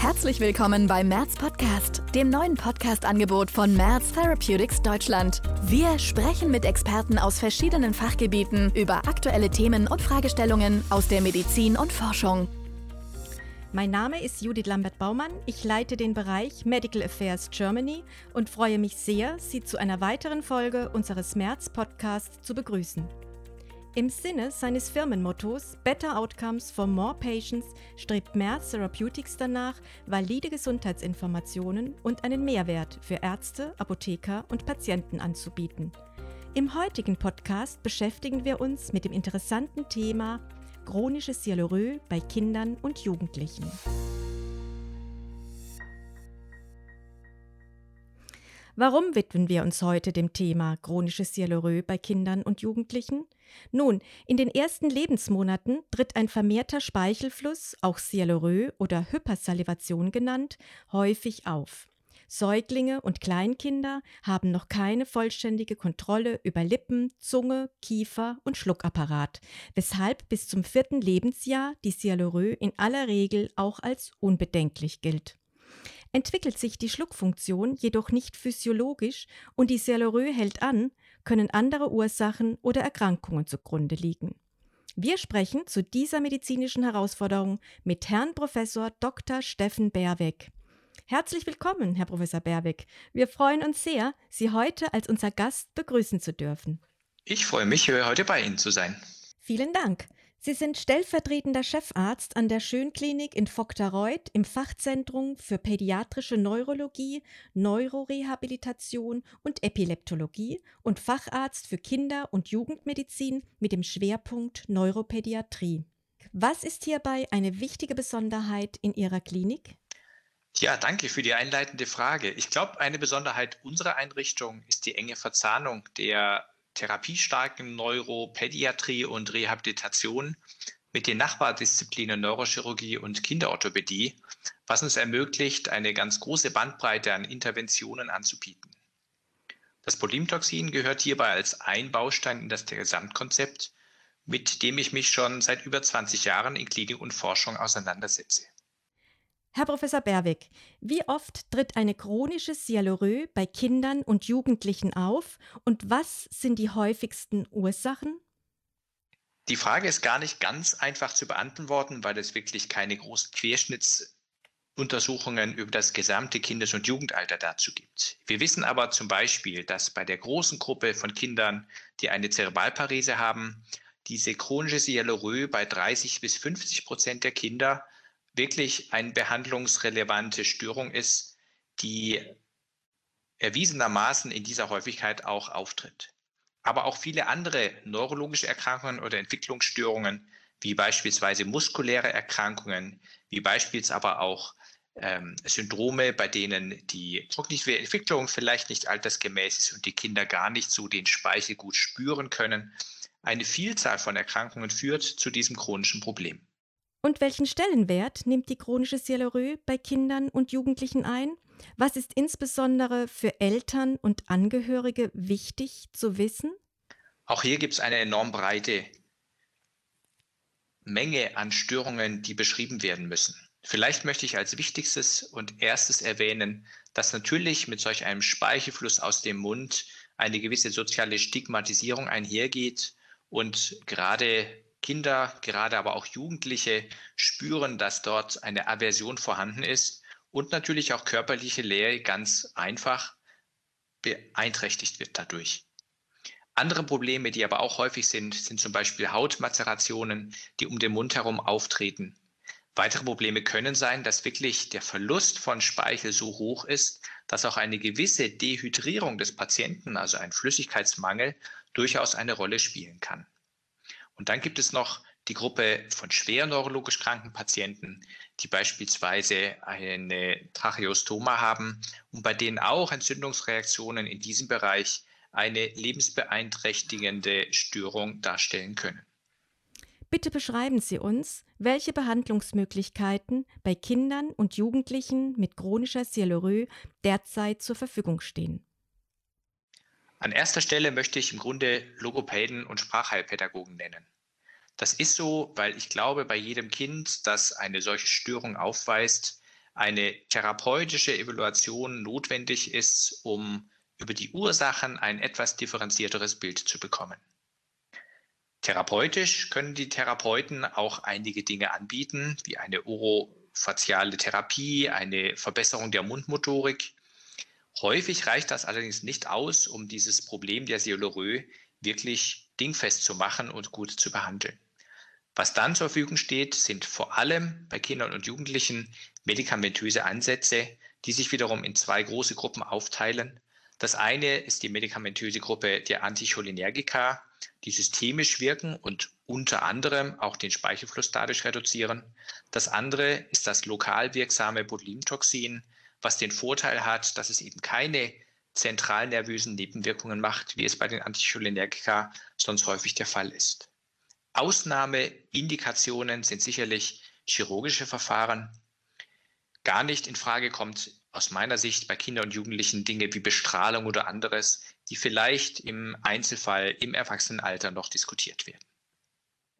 Herzlich willkommen beim Merz Podcast, dem neuen Podcast-Angebot von Merz Therapeutics Deutschland. Wir sprechen mit Experten aus verschiedenen Fachgebieten über aktuelle Themen und Fragestellungen aus der Medizin und Forschung. Mein Name ist Judith Lambert-Baumann. Ich leite den Bereich Medical Affairs Germany und freue mich sehr, Sie zu einer weiteren Folge unseres Merz-Podcasts zu begrüßen. Im Sinne seines Firmenmottos Better Outcomes for More Patients strebt Merz Therapeutics danach, valide Gesundheitsinformationen und einen Mehrwert für Ärzte, Apotheker und Patienten anzubieten. Im heutigen Podcast beschäftigen wir uns mit dem interessanten Thema chronisches Sialorö bei Kindern und Jugendlichen. Warum widmen wir uns heute dem Thema chronisches Sialorö bei Kindern und Jugendlichen? Nun, in den ersten Lebensmonaten tritt ein vermehrter Speichelfluss, auch Sialorö oder Hypersalivation genannt, häufig auf. Säuglinge und Kleinkinder haben noch keine vollständige Kontrolle über Lippen, Zunge, Kiefer und Schluckapparat, weshalb bis zum vierten Lebensjahr die Sialorö in aller Regel auch als unbedenklich gilt. Entwickelt sich die Schluckfunktion jedoch nicht physiologisch und die Sialorö hält an, können andere Ursachen oder Erkrankungen zugrunde liegen. Wir sprechen zu dieser medizinischen Herausforderung mit Herrn Professor Dr. Steffen Berweg. Herzlich willkommen, Herr Professor Berweg. Wir freuen uns sehr, Sie heute als unser Gast begrüßen zu dürfen. Ich freue mich, heute bei Ihnen zu sein. Vielen Dank. Sie sind stellvertretender Chefarzt an der Schönklinik in Vogtereuth im Fachzentrum für pädiatrische Neurologie, Neurorehabilitation und Epileptologie und Facharzt für Kinder- und Jugendmedizin mit dem Schwerpunkt Neuropädiatrie. Was ist hierbei eine wichtige Besonderheit in Ihrer Klinik? Ja, danke für die einleitende Frage. Ich glaube, eine Besonderheit unserer Einrichtung ist die enge Verzahnung der therapiestarken Neuropädiatrie und Rehabilitation mit den Nachbardisziplinen Neurochirurgie und Kinderorthopädie, was uns ermöglicht, eine ganz große Bandbreite an Interventionen anzubieten. Das Polimtoxin gehört hierbei als ein Baustein in das Gesamtkonzept, mit dem ich mich schon seit über 20 Jahren in Klinik und Forschung auseinandersetze. Herr Professor Berwick, wie oft tritt eine chronische Sialorö bei Kindern und Jugendlichen auf und was sind die häufigsten Ursachen? Die Frage ist gar nicht ganz einfach zu beantworten, weil es wirklich keine großen Querschnittsuntersuchungen über das gesamte Kindes- und Jugendalter dazu gibt. Wir wissen aber zum Beispiel, dass bei der großen Gruppe von Kindern, die eine Zerebralparese haben, diese chronische Sialorö bei 30 bis 50 Prozent der Kinder wirklich eine behandlungsrelevante Störung ist, die erwiesenermaßen in dieser Häufigkeit auch auftritt. Aber auch viele andere neurologische Erkrankungen oder Entwicklungsstörungen, wie beispielsweise muskuläre Erkrankungen, wie beispielsweise aber auch ähm, Syndrome, bei denen die kognitive Entwicklung vielleicht nicht altersgemäß ist und die Kinder gar nicht so den Speichel gut spüren können. Eine Vielzahl von Erkrankungen führt zu diesem chronischen Problem. Und welchen Stellenwert nimmt die chronische Sialorö bei Kindern und Jugendlichen ein? Was ist insbesondere für Eltern und Angehörige wichtig zu wissen? Auch hier gibt es eine enorm breite Menge an Störungen, die beschrieben werden müssen. Vielleicht möchte ich als wichtigstes und erstes erwähnen, dass natürlich mit solch einem Speichelfluss aus dem Mund eine gewisse soziale Stigmatisierung einhergeht und gerade Kinder, gerade aber auch Jugendliche spüren, dass dort eine Aversion vorhanden ist und natürlich auch körperliche Lehre ganz einfach beeinträchtigt wird dadurch. Andere Probleme, die aber auch häufig sind, sind zum Beispiel Hautmazerationen, die um den Mund herum auftreten. Weitere Probleme können sein, dass wirklich der Verlust von Speichel so hoch ist, dass auch eine gewisse Dehydrierung des Patienten, also ein Flüssigkeitsmangel, durchaus eine Rolle spielen kann. Und dann gibt es noch die Gruppe von schwer neurologisch kranken Patienten, die beispielsweise eine Tracheostoma haben und bei denen auch Entzündungsreaktionen in diesem Bereich eine lebensbeeinträchtigende Störung darstellen können. Bitte beschreiben Sie uns, welche Behandlungsmöglichkeiten bei Kindern und Jugendlichen mit chronischer Sialorö derzeit zur Verfügung stehen. An erster Stelle möchte ich im Grunde Logopäden und Sprachheilpädagogen nennen. Das ist so, weil ich glaube, bei jedem Kind, das eine solche Störung aufweist, eine therapeutische Evaluation notwendig ist, um über die Ursachen ein etwas differenzierteres Bild zu bekommen. Therapeutisch können die Therapeuten auch einige Dinge anbieten, wie eine orofaziale Therapie, eine Verbesserung der Mundmotorik. Häufig reicht das allerdings nicht aus, um dieses Problem der Siolorö wirklich dingfest zu machen und gut zu behandeln. Was dann zur Verfügung steht, sind vor allem bei Kindern und Jugendlichen medikamentöse Ansätze, die sich wiederum in zwei große Gruppen aufteilen. Das eine ist die medikamentöse Gruppe der Anticholinergika, die systemisch wirken und unter anderem auch den Speichelfluss dadurch reduzieren. Das andere ist das lokal wirksame Botulinumtoxin, was den Vorteil hat, dass es eben keine zentralnervösen Nebenwirkungen macht, wie es bei den Anticholinergika sonst häufig der Fall ist. Ausnahmeindikationen sind sicherlich chirurgische Verfahren. Gar nicht in Frage kommt aus meiner Sicht bei Kindern und Jugendlichen Dinge wie Bestrahlung oder anderes, die vielleicht im Einzelfall im Erwachsenenalter noch diskutiert werden.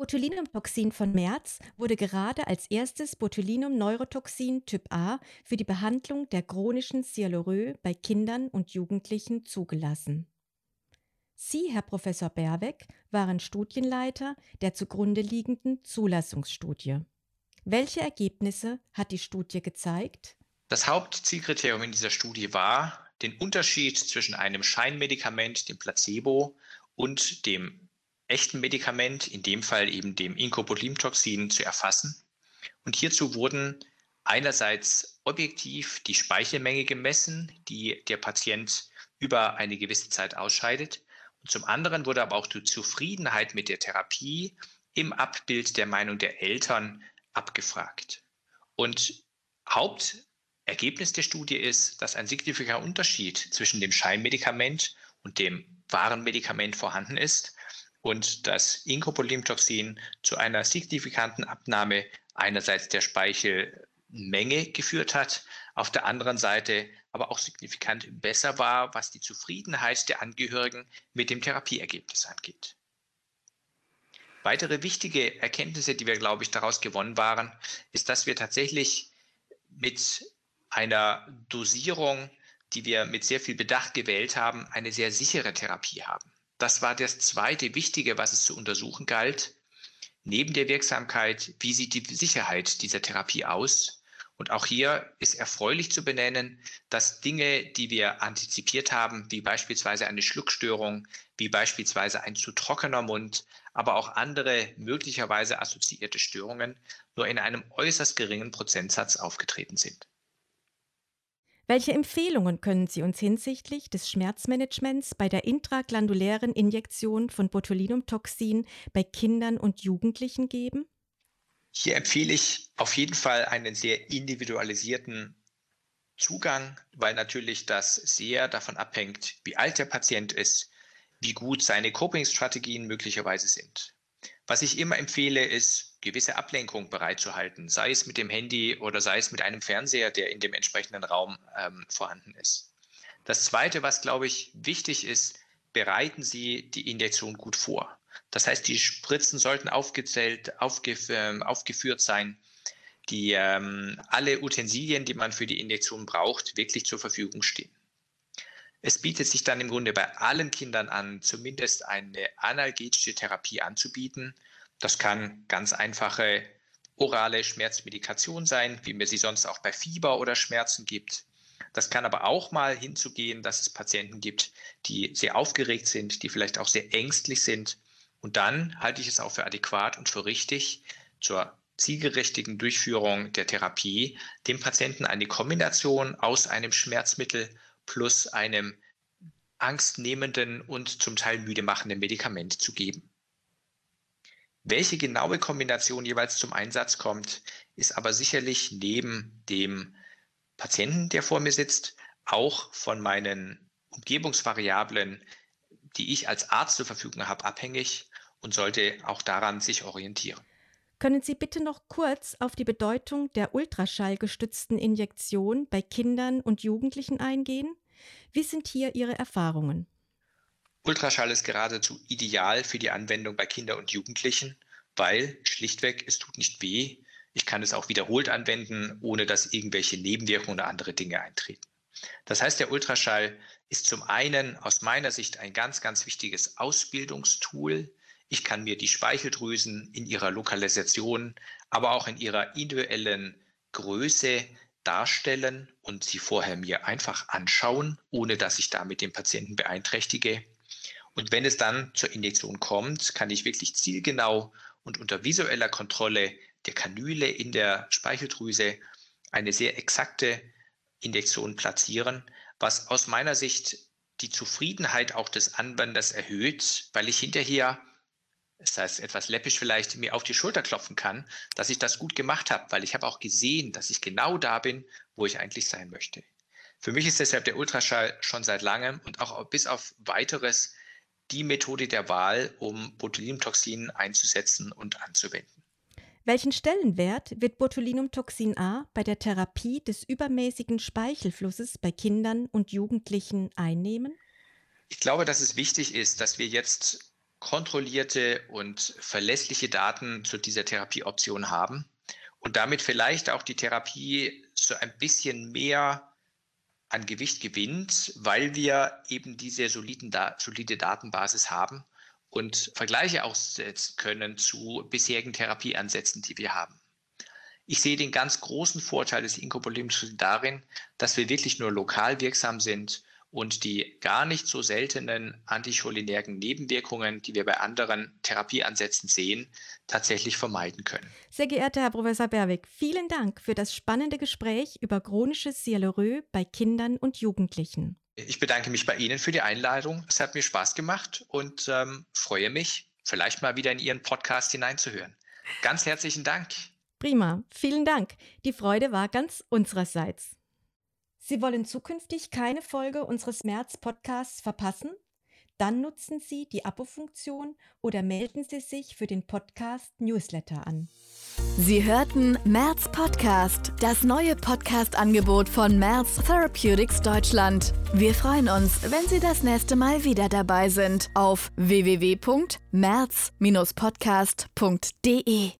Botulinumtoxin von Merz wurde gerade als erstes Botulinum-Neurotoxin Typ A für die Behandlung der chronischen Sialorö bei Kindern und Jugendlichen zugelassen. Sie, Herr Professor Berweck, waren Studienleiter der zugrunde liegenden Zulassungsstudie. Welche Ergebnisse hat die Studie gezeigt? Das Hauptzielkriterium in dieser Studie war, den Unterschied zwischen einem Scheinmedikament, dem Placebo, und dem echten Medikament, in dem Fall eben dem Incopolimtoxin, zu erfassen. Und hierzu wurden einerseits objektiv die Speichelmenge gemessen, die der Patient über eine gewisse Zeit ausscheidet. Und zum anderen wurde aber auch die Zufriedenheit mit der Therapie im Abbild der Meinung der Eltern abgefragt. Und Hauptergebnis der Studie ist, dass ein signifikanter Unterschied zwischen dem Scheinmedikament und dem wahren Medikament vorhanden ist und das Incopolimtoxin zu einer signifikanten Abnahme einerseits der Speichelmenge geführt hat, auf der anderen Seite aber auch signifikant besser war, was die Zufriedenheit der Angehörigen mit dem Therapieergebnis angeht. Weitere wichtige Erkenntnisse, die wir, glaube ich, daraus gewonnen waren, ist, dass wir tatsächlich mit einer Dosierung, die wir mit sehr viel Bedacht gewählt haben, eine sehr sichere Therapie haben. Das war das zweite Wichtige, was es zu untersuchen galt. Neben der Wirksamkeit, wie sieht die Sicherheit dieser Therapie aus? Und auch hier ist erfreulich zu benennen, dass Dinge, die wir antizipiert haben, wie beispielsweise eine Schluckstörung, wie beispielsweise ein zu trockener Mund, aber auch andere möglicherweise assoziierte Störungen, nur in einem äußerst geringen Prozentsatz aufgetreten sind. Welche Empfehlungen können Sie uns hinsichtlich des Schmerzmanagements bei der intraglandulären Injektion von Botulinumtoxin bei Kindern und Jugendlichen geben? Hier empfehle ich auf jeden Fall einen sehr individualisierten Zugang, weil natürlich das sehr davon abhängt, wie alt der Patient ist, wie gut seine Coping-Strategien möglicherweise sind. Was ich immer empfehle, ist, gewisse Ablenkung bereitzuhalten, sei es mit dem Handy oder sei es mit einem Fernseher, der in dem entsprechenden Raum ähm, vorhanden ist. Das Zweite, was, glaube ich, wichtig ist, bereiten Sie die Injektion gut vor. Das heißt, die Spritzen sollten aufgezählt, aufgef äh, aufgeführt sein, die ähm, alle Utensilien, die man für die Injektion braucht, wirklich zur Verfügung stehen. Es bietet sich dann im Grunde bei allen Kindern an, zumindest eine analgetische Therapie anzubieten. Das kann ganz einfache orale Schmerzmedikation sein, wie mir sie sonst auch bei Fieber oder Schmerzen gibt. Das kann aber auch mal hinzugehen, dass es Patienten gibt, die sehr aufgeregt sind, die vielleicht auch sehr ängstlich sind. Und dann halte ich es auch für adäquat und für richtig, zur zielgerichtigen Durchführung der Therapie dem Patienten eine Kombination aus einem Schmerzmittel plus einem angstnehmenden und zum Teil müde machenden Medikament zu geben. Welche genaue Kombination jeweils zum Einsatz kommt, ist aber sicherlich neben dem Patienten, der vor mir sitzt, auch von meinen Umgebungsvariablen, die ich als Arzt zur Verfügung habe, abhängig und sollte auch daran sich orientieren. Können Sie bitte noch kurz auf die Bedeutung der ultraschallgestützten Injektion bei Kindern und Jugendlichen eingehen? Wie sind hier Ihre Erfahrungen? Ultraschall ist geradezu ideal für die Anwendung bei Kindern und Jugendlichen, weil schlichtweg es tut nicht weh. Ich kann es auch wiederholt anwenden, ohne dass irgendwelche Nebenwirkungen oder andere Dinge eintreten. Das heißt, der Ultraschall ist zum einen aus meiner Sicht ein ganz, ganz wichtiges Ausbildungstool. Ich kann mir die Speicheldrüsen in ihrer Lokalisation, aber auch in ihrer individuellen Größe darstellen und sie vorher mir einfach anschauen, ohne dass ich damit den Patienten beeinträchtige. Und wenn es dann zur Injektion kommt, kann ich wirklich zielgenau und unter visueller Kontrolle der Kanüle in der Speicheldrüse eine sehr exakte Injektion platzieren, was aus meiner Sicht die Zufriedenheit auch des Anwenders erhöht, weil ich hinterher, das heißt etwas läppisch vielleicht, mir auf die Schulter klopfen kann, dass ich das gut gemacht habe, weil ich habe auch gesehen, dass ich genau da bin, wo ich eigentlich sein möchte. Für mich ist deshalb der Ultraschall schon seit langem und auch bis auf weiteres die Methode der Wahl, um Botulinumtoxin einzusetzen und anzuwenden. Welchen Stellenwert wird Botulinumtoxin A bei der Therapie des übermäßigen Speichelflusses bei Kindern und Jugendlichen einnehmen? Ich glaube, dass es wichtig ist, dass wir jetzt kontrollierte und verlässliche Daten zu dieser Therapieoption haben und damit vielleicht auch die Therapie so ein bisschen mehr an Gewicht gewinnt, weil wir eben diese soliden, solide Datenbasis haben und Vergleiche aussetzen können zu bisherigen Therapieansätzen, die wir haben. Ich sehe den ganz großen Vorteil des Inkopolyms darin, dass wir wirklich nur lokal wirksam sind und die gar nicht so seltenen anticholinergen Nebenwirkungen, die wir bei anderen Therapieansätzen sehen, tatsächlich vermeiden können. Sehr geehrter Herr Professor Berwick, vielen Dank für das spannende Gespräch über chronisches Sialerö bei Kindern und Jugendlichen. Ich bedanke mich bei Ihnen für die Einladung. Es hat mir Spaß gemacht und ähm, freue mich, vielleicht mal wieder in Ihren Podcast hineinzuhören. Ganz herzlichen Dank. Prima, vielen Dank. Die Freude war ganz unsererseits. Sie wollen zukünftig keine Folge unseres März-Podcasts verpassen? Dann nutzen Sie die Abo-Funktion oder melden Sie sich für den Podcast Newsletter an. Sie hörten Merz Podcast, das neue Podcast-Angebot von Merz Therapeutics Deutschland. Wir freuen uns, wenn Sie das nächste Mal wieder dabei sind auf www.merz-podcast.de.